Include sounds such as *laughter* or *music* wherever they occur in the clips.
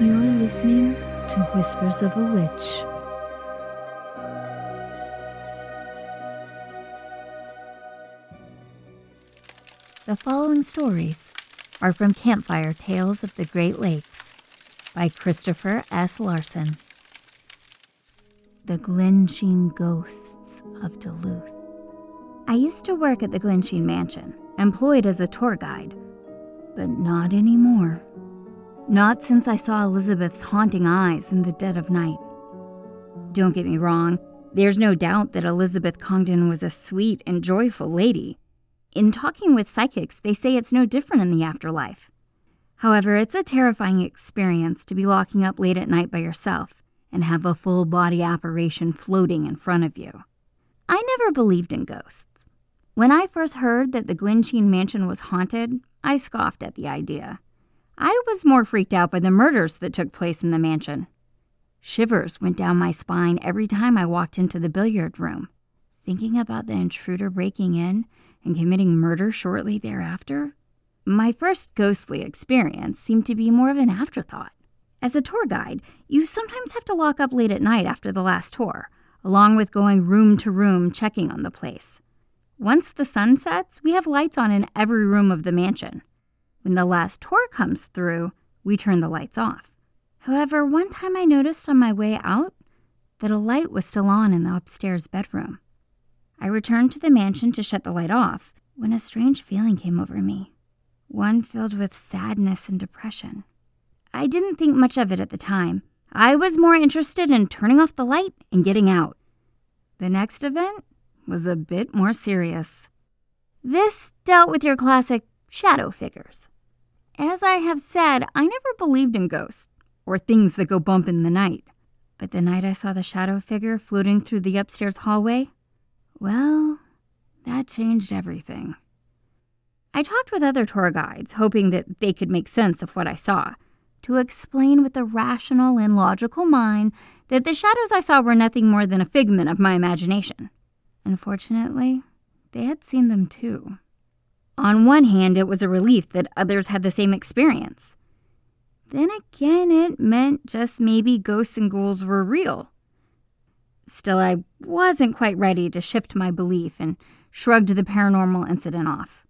You're listening to Whispers of a Witch. The following stories are from Campfire Tales of the Great Lakes by Christopher S. Larson. The Glensheen Ghosts of Duluth. I used to work at the Glensheen Mansion, employed as a tour guide, but not anymore. Not since I saw Elizabeth's haunting eyes in the dead of night. Don't get me wrong, there's no doubt that Elizabeth Congdon was a sweet and joyful lady. In talking with psychics, they say it's no different in the afterlife. However, it's a terrifying experience to be locking up late at night by yourself and have a full body apparition floating in front of you. I never believed in ghosts. When I first heard that the Glensheen mansion was haunted, I scoffed at the idea. I was more freaked out by the murders that took place in the mansion. Shivers went down my spine every time I walked into the billiard room, thinking about the intruder breaking in and committing murder shortly thereafter. My first ghostly experience seemed to be more of an afterthought. As a tour guide, you sometimes have to lock up late at night after the last tour, along with going room to room checking on the place. Once the sun sets, we have lights on in every room of the mansion. When the last tour comes through, we turn the lights off. However, one time I noticed on my way out that a light was still on in the upstairs bedroom. I returned to the mansion to shut the light off when a strange feeling came over me, one filled with sadness and depression. I didn't think much of it at the time. I was more interested in turning off the light and getting out. The next event was a bit more serious. This dealt with your classic shadow figures. As I have said, I never believed in ghosts or things that go bump in the night. But the night I saw the shadow figure floating through the upstairs hallway, well, that changed everything. I talked with other tour guides, hoping that they could make sense of what I saw, to explain with a rational and logical mind that the shadows I saw were nothing more than a figment of my imagination. Unfortunately, they had seen them too. On one hand, it was a relief that others had the same experience. Then again, it meant just maybe ghosts and ghouls were real. Still, I wasn't quite ready to shift my belief and shrugged the paranormal incident off.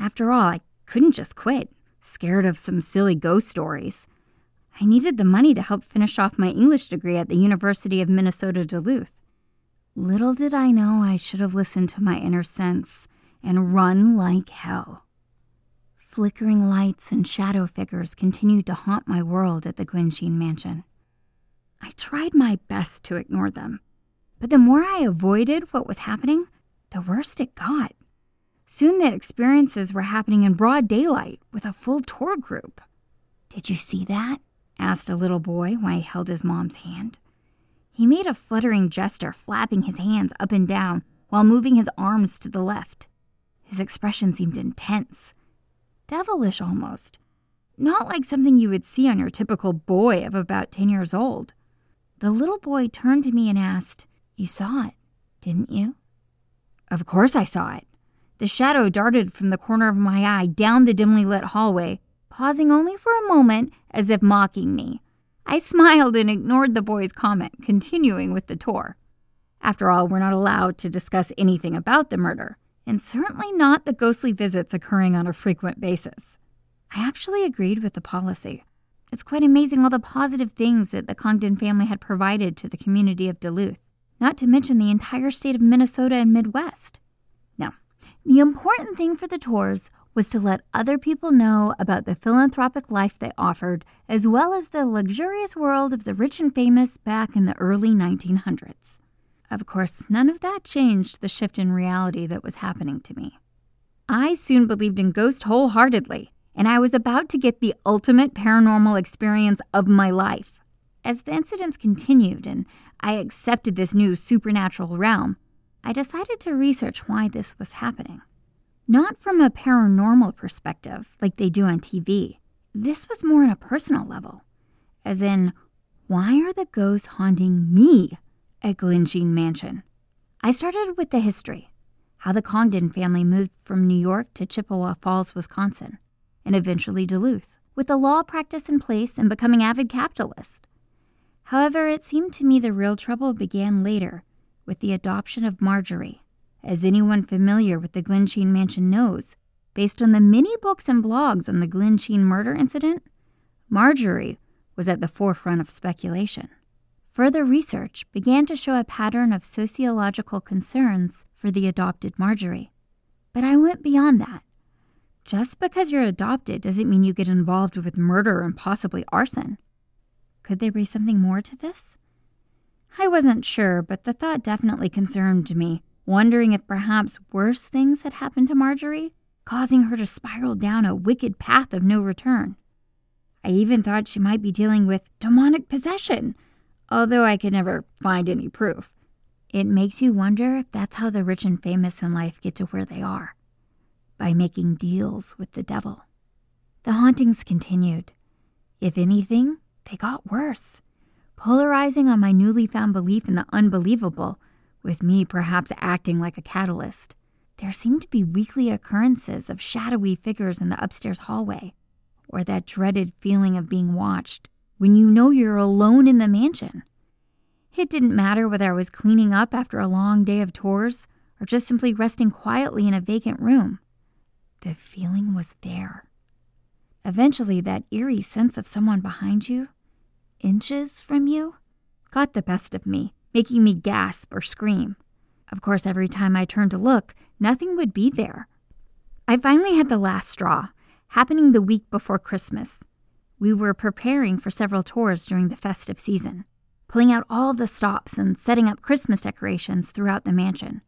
After all, I couldn't just quit, scared of some silly ghost stories. I needed the money to help finish off my English degree at the University of Minnesota Duluth. Little did I know I should have listened to my inner sense and run like hell. Flickering lights and shadow figures continued to haunt my world at the Glensheen mansion. I tried my best to ignore them, but the more I avoided what was happening, the worse it got. Soon the experiences were happening in broad daylight with a full tour group. Did you see that? asked a little boy while he held his mom's hand. He made a fluttering gesture, flapping his hands up and down while moving his arms to the left. His expression seemed intense, devilish almost, not like something you would see on your typical boy of about 10 years old. The little boy turned to me and asked, You saw it, didn't you? Of course I saw it. The shadow darted from the corner of my eye down the dimly lit hallway, pausing only for a moment as if mocking me. I smiled and ignored the boy's comment, continuing with the tour. After all, we're not allowed to discuss anything about the murder and certainly not the ghostly visits occurring on a frequent basis. I actually agreed with the policy. It's quite amazing all the positive things that the Congdon family had provided to the community of Duluth, not to mention the entire state of Minnesota and Midwest. Now, the important thing for the tours was to let other people know about the philanthropic life they offered, as well as the luxurious world of the rich and famous back in the early 1900s. Of course, none of that changed the shift in reality that was happening to me. I soon believed in ghosts wholeheartedly, and I was about to get the ultimate paranormal experience of my life. As the incidents continued and I accepted this new supernatural realm, I decided to research why this was happening. Not from a paranormal perspective, like they do on TV. This was more on a personal level. As in, why are the ghosts haunting me at Glensheen Mansion. I started with the history how the Congdon family moved from New York to Chippewa Falls, Wisconsin, and eventually Duluth. with a law practice in place and becoming avid capitalist. However, it seemed to me the real trouble began later with the adoption of Marjorie. As anyone familiar with the Glensheen mansion knows, based on the many books and blogs on the Glensheen murder incident, Marjorie was at the forefront of speculation. Further research began to show a pattern of sociological concerns for the adopted Marjorie. But I went beyond that. Just because you're adopted doesn't mean you get involved with murder and possibly arson. Could there be something more to this? I wasn't sure, but the thought definitely concerned me, wondering if perhaps worse things had happened to Marjorie, causing her to spiral down a wicked path of no return. I even thought she might be dealing with demonic possession, although I could never find any proof. It makes you wonder if that's how the rich and famous in life get to where they are by making deals with the devil. The hauntings continued. If anything, they got worse, polarizing on my newly found belief in the unbelievable, with me perhaps acting like a catalyst. There seemed to be weekly occurrences of shadowy figures in the upstairs hallway, or that dreaded feeling of being watched when you know you're alone in the mansion. It didn't matter whether I was cleaning up after a long day of tours or just simply resting quietly in a vacant room. The feeling was there. Eventually, that eerie sense of someone behind you, inches from you, got the best of me, making me gasp or scream. Of course, every time I turned to look, nothing would be there. I finally had the last straw, happening the week before Christmas. We were preparing for several tours during the festive season, pulling out all the stops and setting up Christmas decorations throughout the mansion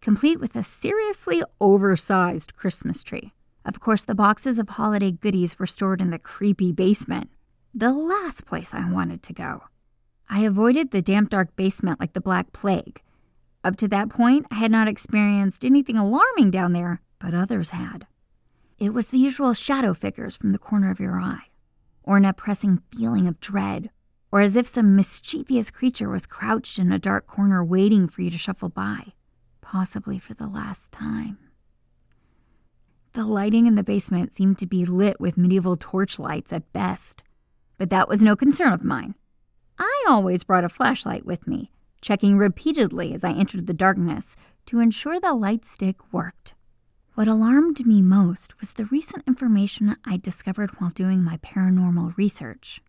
complete with a seriously oversized Christmas tree. Of course, the boxes of holiday goodies were stored in the creepy basement, the last place I wanted to go. I avoided the damp, dark basement like the Black Plague. Up to that point, I had not experienced anything alarming down there, but others had. It was the usual shadow figures from the corner of your eye, or an oppressing feeling of dread, or as if some mischievous creature was crouched in a dark corner waiting for you to shuffle by possibly for the last time. The lighting in the basement seemed to be lit with medieval torchlights at best, but that was no concern of mine. I always brought a flashlight with me, checking repeatedly as I entered the darkness to ensure the light stick worked. What alarmed me most was the recent information I discovered while doing my paranormal research.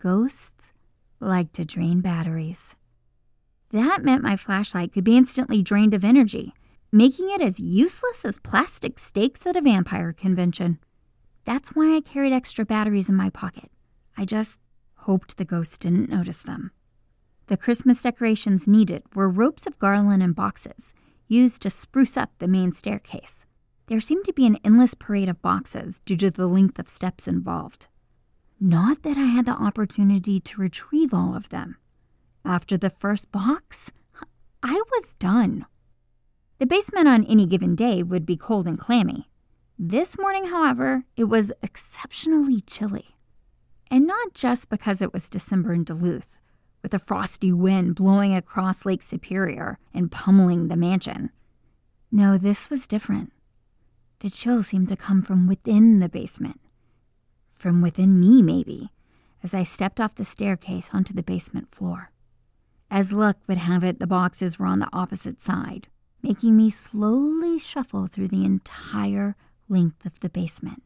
Ghosts like to drain batteries. That meant my flashlight could be instantly drained of energy, making it as useless as plastic stakes at a vampire convention. That's why I carried extra batteries in my pocket. I just hoped the ghosts didn't notice them. The Christmas decorations needed were ropes of garland and boxes, used to spruce up the main staircase. There seemed to be an endless parade of boxes due to the length of steps involved. Not that I had the opportunity to retrieve all of them. After the first box, I was done. The basement on any given day would be cold and clammy. This morning, however, it was exceptionally chilly. And not just because it was December in Duluth, with a frosty wind blowing across Lake Superior and pummeling the mansion. No, this was different. The chill seemed to come from within the basement. From within me, maybe, as I stepped off the staircase onto the basement floor. As luck would have it, the boxes were on the opposite side, making me slowly shuffle through the entire length of the basement,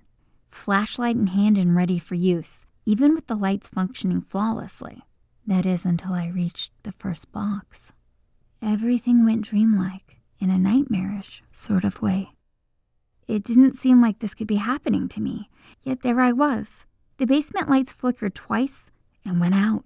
flashlight in hand and ready for use, even with the lights functioning flawlessly. That is until I reached the first box. Everything went dreamlike in a nightmarish sort of way. It didn't seem like this could be happening to me, yet there I was. The basement lights flickered twice and went out.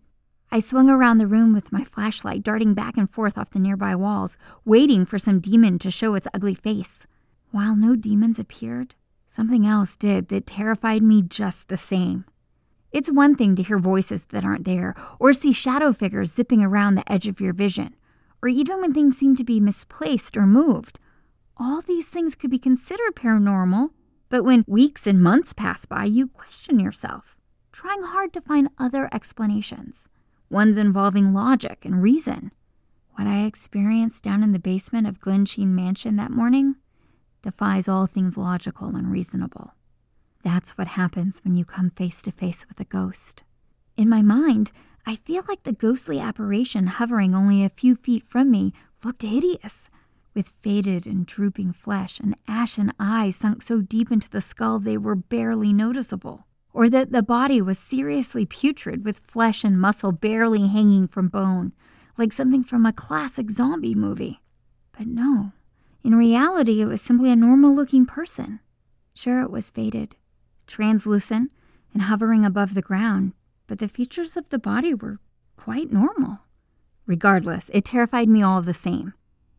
I swung around the room with my flashlight darting back and forth off the nearby walls, waiting for some demon to show its ugly face. While no demons appeared, something else did that terrified me just the same. It's one thing to hear voices that aren't there, or see shadow figures zipping around the edge of your vision, or even when things seem to be misplaced or moved. All these things could be considered paranormal, but when weeks and months pass by, you question yourself, trying hard to find other explanations ones involving logic and reason. What I experienced down in the basement of Glensheen Mansion that morning defies all things logical and reasonable. That's what happens when you come face to face with a ghost. In my mind, I feel like the ghostly apparition hovering only a few feet from me looked hideous, with faded and drooping flesh and ashen eyes sunk so deep into the skull they were barely noticeable, or that the body was seriously putrid with flesh and muscle barely hanging from bone, like something from a classic zombie movie. But no, in reality, it was simply a normal looking person. Sure, it was faded, translucent, and hovering above the ground, but the features of the body were quite normal. Regardless, it terrified me all the same.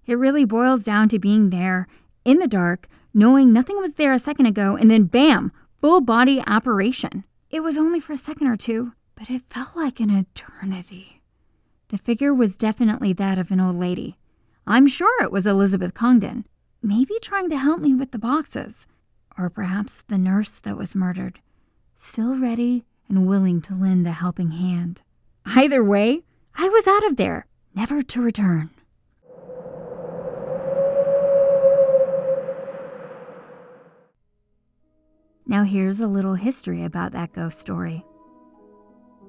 It really boils down to being there, in the dark, knowing nothing was there a second ago, and then bam, full body apparition. It was only for a second or two, but it felt like an eternity. The figure was definitely that of an old lady. I'm sure it was Elizabeth Congdon, maybe trying to help me with the boxes, or perhaps the nurse that was murdered, still ready and willing to lend a helping hand. Either way, I was out of there, never to return. Now, here's a little history about that ghost story.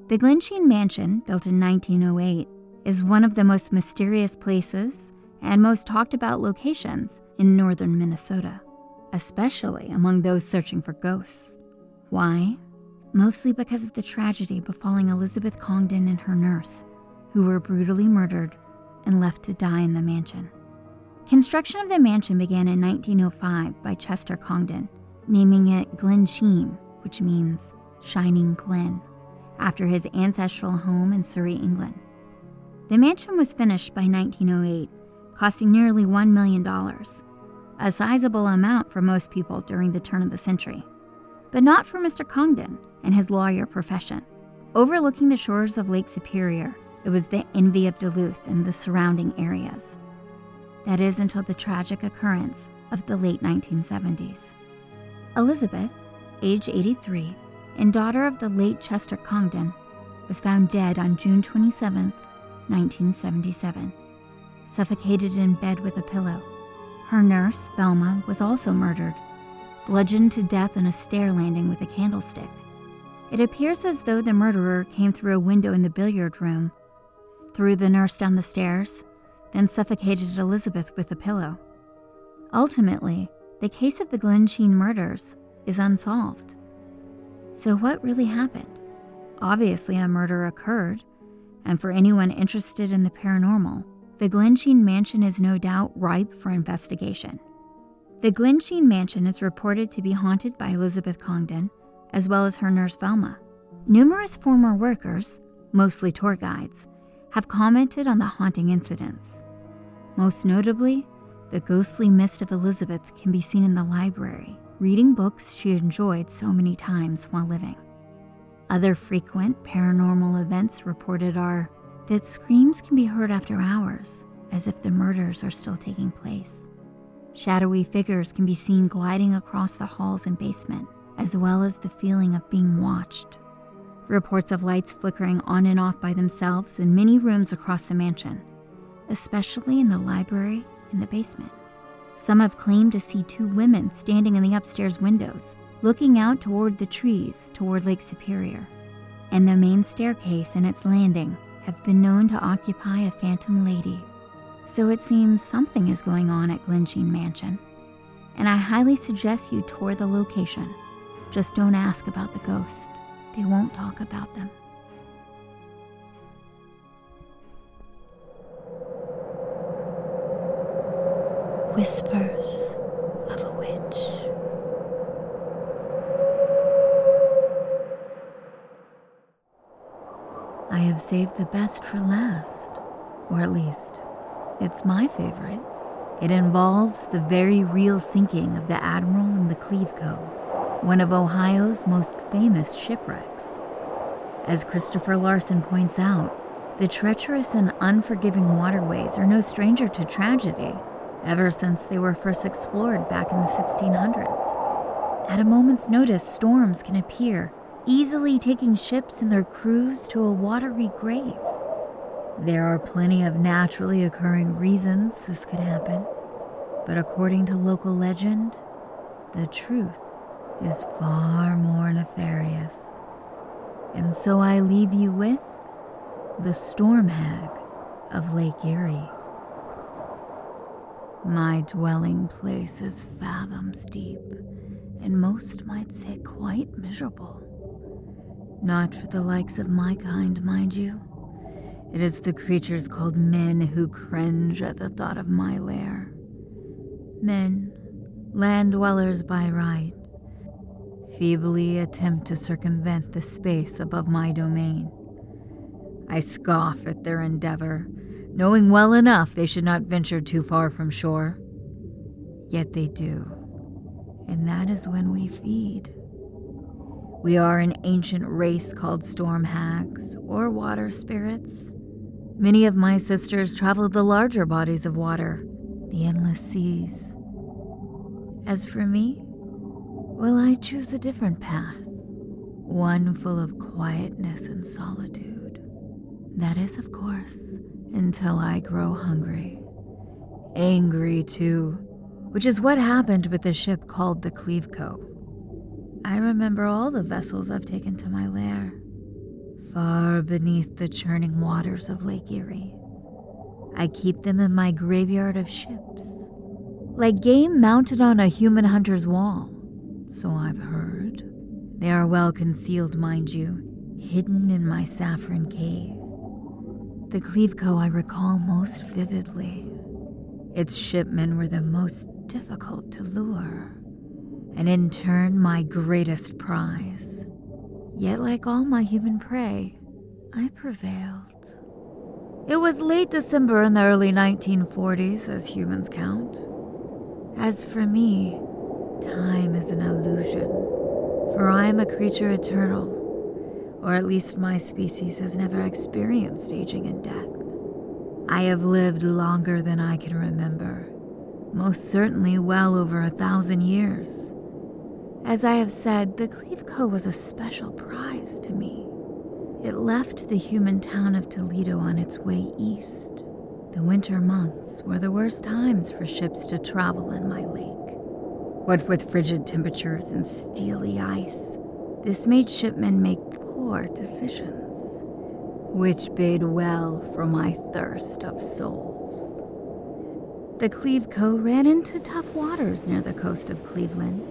The Glensheen Mansion, built in 1908, is one of the most mysterious places and most talked about locations in northern Minnesota, especially among those searching for ghosts. Why? Mostly because of the tragedy befalling Elizabeth Congdon and her nurse, who were brutally murdered and left to die in the mansion. Construction of the mansion began in 1905 by Chester Congdon, naming it Glensheen, which means Shining Glen, after his ancestral home in Surrey, England. The mansion was finished by 1908 costing nearly $1 million, a sizable amount for most people during the turn of the century. But not for Mr. Congdon and his lawyer profession. Overlooking the shores of Lake Superior, it was the envy of Duluth and the surrounding areas. That is until the tragic occurrence of the late 1970s. Elizabeth, age 83, and daughter of the late Chester Congdon, was found dead on June 27, 1977 suffocated in bed with a pillow. Her nurse, Velma, was also murdered, bludgeoned to death on a stair landing with a candlestick. It appears as though the murderer came through a window in the billiard room, threw the nurse down the stairs, then suffocated Elizabeth with a pillow. Ultimately, the case of the Glensheen murders is unsolved. So, what really happened? Obviously, a murder occurred, and for anyone interested in the paranormal, the Glensheen Mansion is no doubt ripe for investigation. The Glensheen Mansion is reported to be haunted by Elizabeth Congdon, as well as her nurse Velma. Numerous former workers, mostly tour guides, have commented on the haunting incidents. Most notably, the ghostly mist of Elizabeth can be seen in the library, reading books she enjoyed so many times while living. Other frequent paranormal events reported are that screams can be heard after hours, as if the murders are still taking place. Shadowy figures can be seen gliding across the halls and basement, as well as the feeling of being watched. Reports of lights flickering on and off by themselves in many rooms across the mansion, especially in the library and the basement. Some have claimed to see two women standing in the upstairs windows, looking out toward the trees toward Lake Superior, and the main staircase and its landing have been known to occupy a phantom lady. So it seems something is going on at Glensheen Mansion. And I highly suggest you tour the location. Just don't ask about the ghost, they won't talk about them. Whispers of a Witch. Have saved the best for last, or at least, it's my favorite. It involves the very real sinking of the Admiral and the Cleveco, one of Ohio's most famous shipwrecks. As Christopher Larson points out, the treacherous and unforgiving waterways are no stranger to tragedy, ever since they were first explored back in the 1600s. At a moment's notice, storms can appear easily taking ships and their crews to a watery grave. There are plenty of naturally occurring reasons this could happen, but according to local legend, the truth is far more nefarious. And so I leave you with the storm hag of Lake Erie. My dwelling place is fathoms deep, and most might say quite miserable. Not for the likes of my kind, mind you. It is the creatures called men who cringe at the thought of my lair. Men, land dwellers by right, feebly attempt to circumvent the space above my domain. I scoff at their endeavor, knowing well enough they should not venture too far from shore. Yet they do, and that is when we feed. We are an ancient race called storm hags or water spirits. Many of my sisters traveled the larger bodies of water, the endless seas. As for me, well, I choose a different path, one full of quietness and solitude. That is, of course, until I grow hungry. Angry, too, which is what happened with the ship called the Cleveco. I remember all the vessels I've taken to my lair, far beneath the churning waters of Lake Erie. I keep them in my graveyard of ships, like game mounted on a human hunter's wall. So I've heard. They are well concealed, mind you, hidden in my saffron cave. The Cleveco I recall most vividly. Its shipmen were the most difficult to lure, and in turn, my greatest prize. Yet, like all my human prey, I prevailed. It was late December in the early 1940s, as humans count. As for me, time is an illusion, for I am a creature eternal or at least my species has never experienced aging and death. I have lived longer than I can remember, most certainly well over a thousand years. As I have said, the Cleveco was a special prize to me. It left the human town of Toledo on its way east. The winter months were the worst times for ships to travel in my lake. What with frigid temperatures and steely ice, this made shipmen make poor decisions, which bade well for my thirst of souls. The Cleveco ran into tough waters near the coast of Cleveland,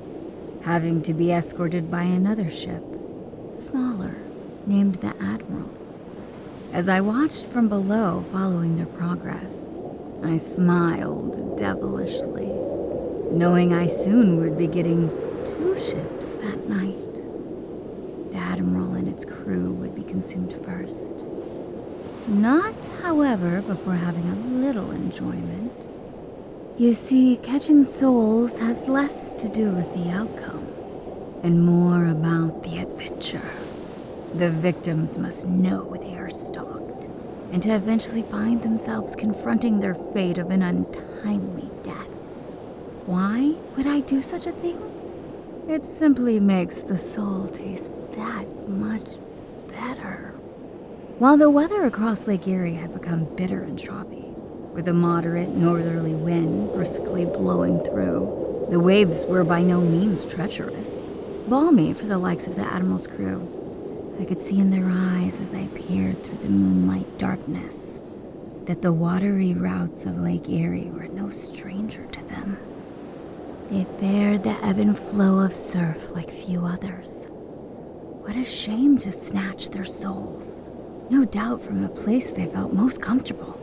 having to be escorted by another ship, smaller, named the Admiral. As I watched from below following their progress, I smiled devilishly, knowing I soon would be getting two ships that night. The Admiral and its crew would be consumed first. Not, however, before having a little enjoyment. You see, catching souls has less to do with the outcome and more about the adventure. The victims must know they are stalked and to eventually find themselves confronting their fate of an untimely death. Why would I do such a thing? It simply makes the soul taste that much better. While the weather across Lake Erie had become bitter and choppy, with a moderate northerly wind briskly blowing through, the waves were by no means treacherous, balmy for the likes of the Admiral's crew. I could see in their eyes as I peered through the moonlight darkness that the watery routes of Lake Erie were no stranger to them. They fared the ebb and flow of surf like few others what a shame to snatch their souls, no doubt from a place they felt most comfortable.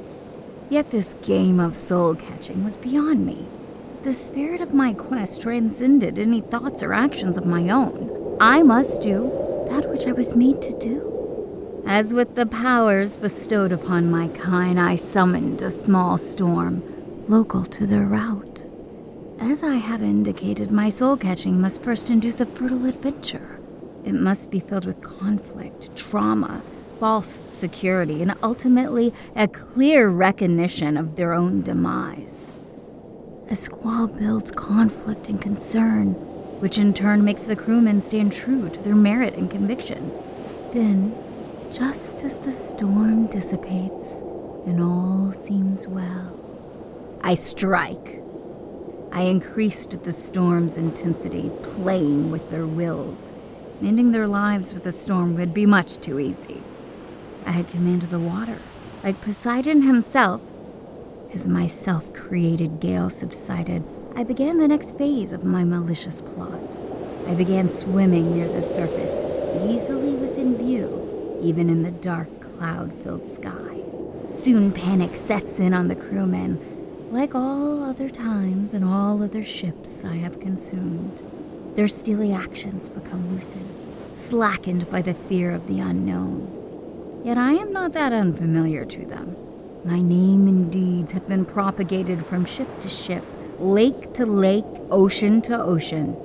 Yet this game of soul catching was beyond me. The spirit of my quest transcended any thoughts or actions of my own. I must do that which I was made to do. As with the powers bestowed upon my kind, I summoned a small storm local to their route. As I have indicated, my soul catching must first induce a fertile adventure. It must be filled with conflict, trauma, false security, and ultimately a clear recognition of their own demise. A squall builds conflict and concern, which in turn makes the crewmen stand true to their merit and conviction. Then, just as the storm dissipates and all seems well, I strike. I increased the storm's intensity, playing with their wills. Ending their lives with a storm would be much too easy. I had command of the water, like Poseidon himself. As my self created gale subsided, I began the next phase of my malicious plot. I began swimming near the surface, easily within view, even in the dark, cloud filled sky. Soon panic sets in on the crewmen, like all other times and all other ships I have consumed. Their steely actions become loosened, slackened by the fear of the unknown. Yet I am not that unfamiliar to them. My name and deeds have been propagated from ship to ship, lake to lake, ocean to ocean.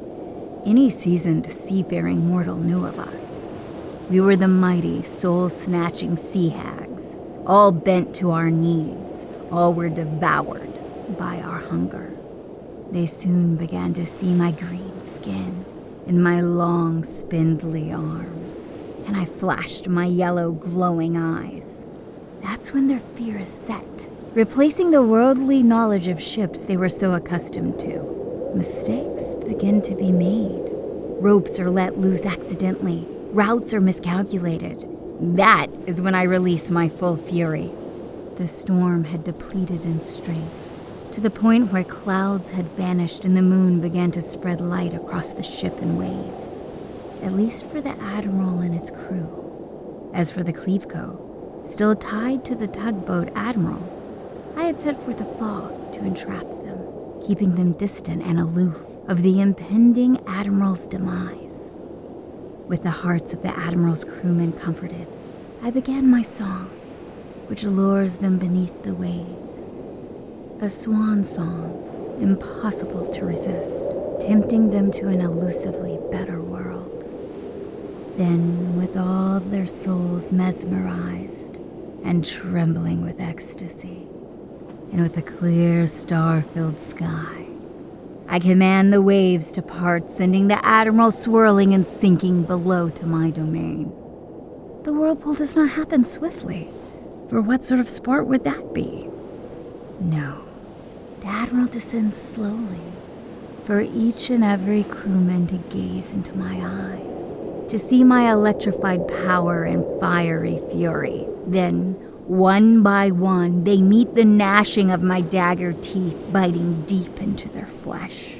Any seasoned seafaring mortal knew of us. We were the mighty, soul snatching sea hags, all bent to our needs, all were devoured by our hunger. They soon began to see my green skin and my long, spindly arms, and I flashed my yellow, glowing eyes. That's when their fear is set, replacing the worldly knowledge of ships they were so accustomed to. Mistakes begin to be made. Ropes are let loose accidentally. Routes are miscalculated. That is when I release my full fury. The storm had depleted in strength, to the point where clouds had vanished and the moon began to spread light across the ship in waves. At least for the Admiral and its crew. As for the Cleveco, still tied to the tugboat Admiral, I had set forth a fog to entrap them keeping them distant and aloof of the impending Admiral's demise. With the hearts of the Admiral's crewmen comforted, I began my song, which lures them beneath the waves. A swan song, impossible to resist, tempting them to an elusively better. Then, with all their souls mesmerized and trembling with ecstasy, and with a clear, star filled sky. I command the waves to part, sending the Admiral swirling and sinking below to my domain. The whirlpool does not happen swiftly, for what sort of sport would that be? No, the Admiral descends slowly, for each and every crewman to gaze into my eyes, to see my electrified power and fiery fury. Then, one by one, they meet the gnashing of my dagger teeth biting deep into their flesh.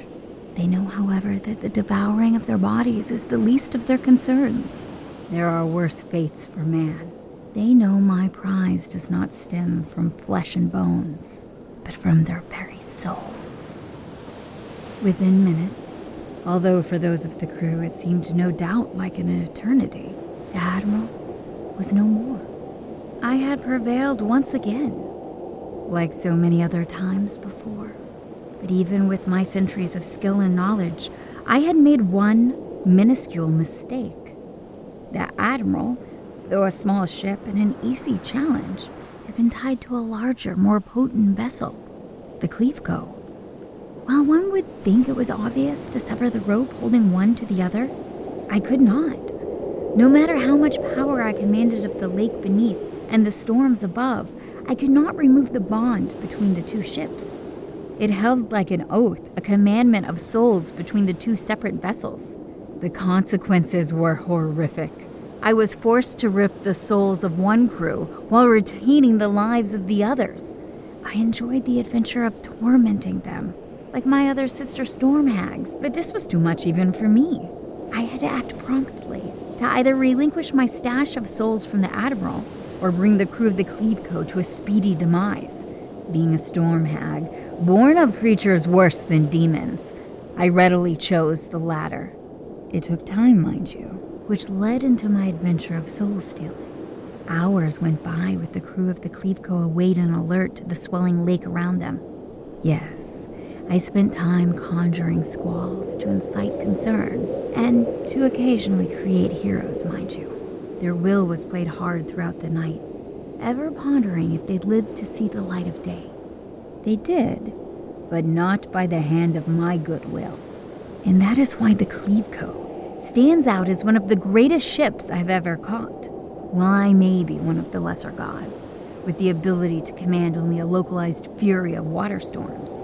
They know, however, that the devouring of their bodies is the least of their concerns. There are worse fates for man. They know my prize does not stem from flesh and bones, but from their very soul. Within minutes, although for those of the crew it seemed no doubt like an eternity, the Admiral was no more. I had prevailed once again, like so many other times before. But even with my centuries of skill and knowledge, I had made one minuscule mistake. The Admiral, though a small ship and an easy challenge, had been tied to a larger, more potent vessel, the Cleveco. While one would think it was obvious to sever the rope holding one to the other, I could not. No matter how much power I commanded of the lake beneath, and the storms above, I could not remove the bond between the two ships. It held like an oath, a commandment of souls between the two separate vessels. The consequences were horrific. I was forced to rip the souls of one crew while retaining the lives of the others. I enjoyed the adventure of tormenting them, like my other sister storm hags, but this was too much even for me. I had to act promptly to either relinquish my stash of souls from the Admiral or bring the crew of the Cleveco to a speedy demise. Being a storm hag, born of creatures worse than demons, I readily chose the latter. It took time, mind you, which led into my adventure of soul stealing. Hours went by with the crew of the Cleveco await and alert to the swelling lake around them. Yes, I spent time conjuring squalls to incite concern, and to occasionally create heroes, mind you. Their will was played hard throughout the night, ever pondering if they'd live to see the light of day. They did, but not by the hand of my goodwill. And that is why the Cleveco stands out as one of the greatest ships I've ever caught. While I may be one of the lesser gods, with the ability to command only a localized fury of water storms,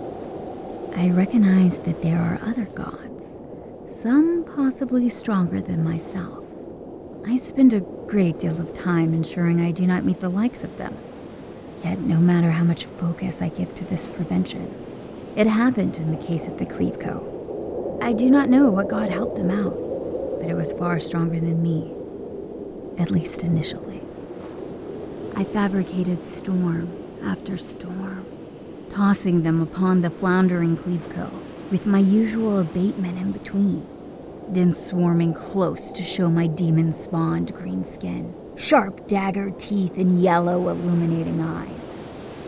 I recognize that there are other gods, some possibly stronger than myself. I spend a great deal of time ensuring I do not meet the likes of them. Yet, no matter how much focus I give to this prevention, it happened in the case of the Cleveco. I do not know what God helped them out, but it was far stronger than me, at least initially. I fabricated storm after storm, tossing them upon the floundering Cleveco, with my usual abatement in between, then swarming close to show my demon spawned green skin sharp dagger teeth, and yellow illuminating eyes.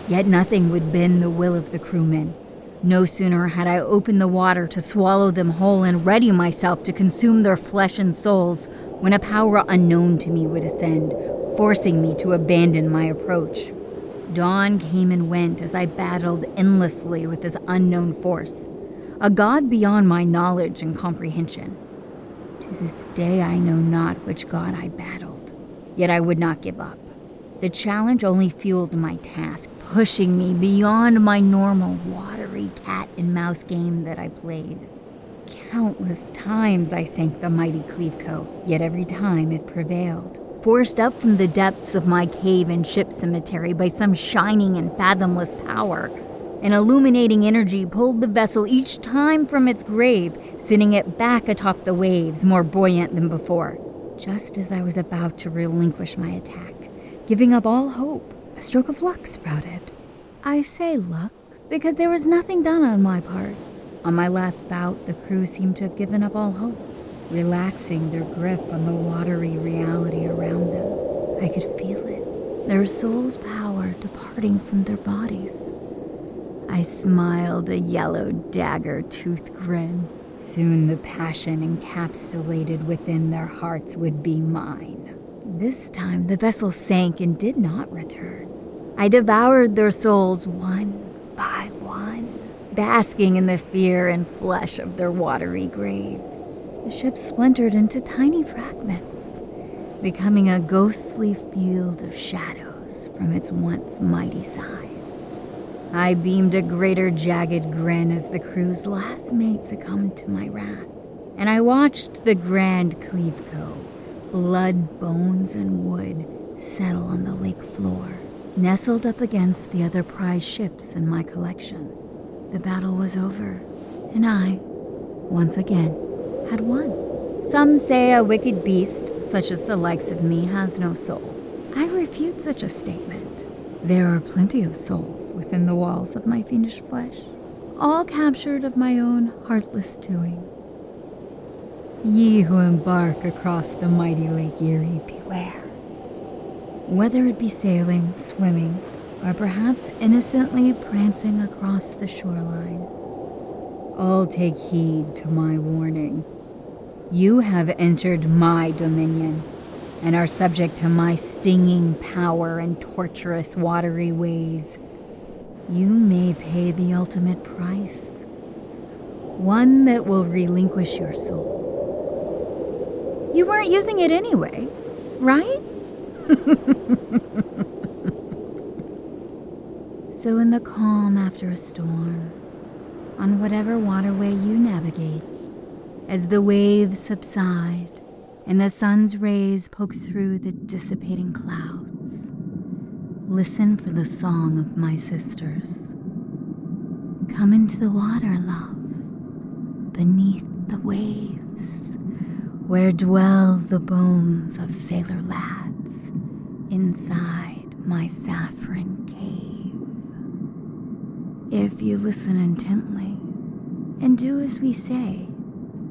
Yet nothing would bend the will of the crewmen. No sooner had I opened the water to swallow them whole and ready myself to consume their flesh and souls when a power unknown to me would ascend, forcing me to abandon my approach. Dawn came and went as I battled endlessly with this unknown force, a god beyond my knowledge and comprehension. To this day, I know not which god I battled Yet I would not give up. The challenge only fueled my task, pushing me beyond my normal watery cat and mouse game that I played. Countless times I sank the mighty Cleveco, yet every time it prevailed. Forced up from the depths of my cave and ship cemetery by some shining and fathomless power, an illuminating energy pulled the vessel each time from its grave, sending it back atop the waves, more buoyant than before. Just as I was about to relinquish my attack, giving up all hope, a stroke of luck sprouted. I say luck because there was nothing done on my part. On my last bout, the crew seemed to have given up all hope, relaxing their grip on the watery reality around them. I could feel it, their soul's power departing from their bodies. I smiled a yellow dagger tooth grin. Soon the passion encapsulated within their hearts would be mine. This time the vessel sank and did not return. I devoured their souls one by one, basking in the fear and flesh of their watery grave. The ship splintered into tiny fragments, becoming a ghostly field of shadows from its once mighty size. I beamed a greater jagged grin as the crew's last mate succumbed to my wrath, and I watched the grand Cleveco, blood, bones, and wood, settle on the lake floor, nestled up against the other prize ships in my collection. The battle was over, and I, once again, had won. Some say a wicked beast, such as the likes of me, has no soul. I refute such a statement. There are plenty of souls within the walls of my fiendish flesh, all captured of my own heartless doing. Ye who embark across the mighty Lake Erie, beware. Whether it be sailing, swimming, or perhaps innocently prancing across the shoreline, all take heed to my warning. You have entered my dominion and are subject to my stinging power and torturous watery ways, you may pay the ultimate price. One that will relinquish your soul. You weren't using it anyway, right? *laughs* so, in the calm after a storm, on whatever waterway you navigate, as the waves subside, and the sun's rays poke through the dissipating clouds. Listen for the song of my sisters. Come into the water, love, beneath the waves, where dwell the bones of sailor lads inside my saffron cave. If you listen intently and do as we say,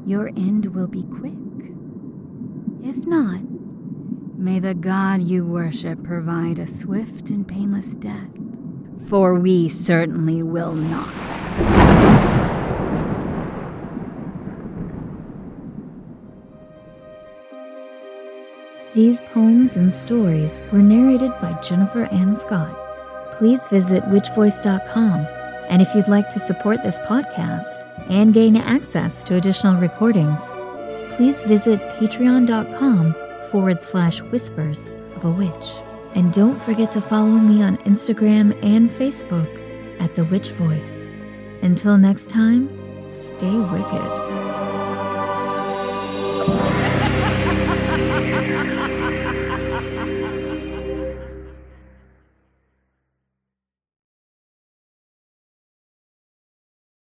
your end will be quick. If not, may the God you worship provide a swift and painless death, for we certainly will not. These poems and stories were narrated by Jennifer Ann Scott. Please visit witchvoice.com, and if you'd like to support this podcast and gain access to additional recordings, please visit patreon.com forward slash whispers of a witch. And don't forget to follow me on Instagram and Facebook at The Witch Voice. Until next time, stay wicked.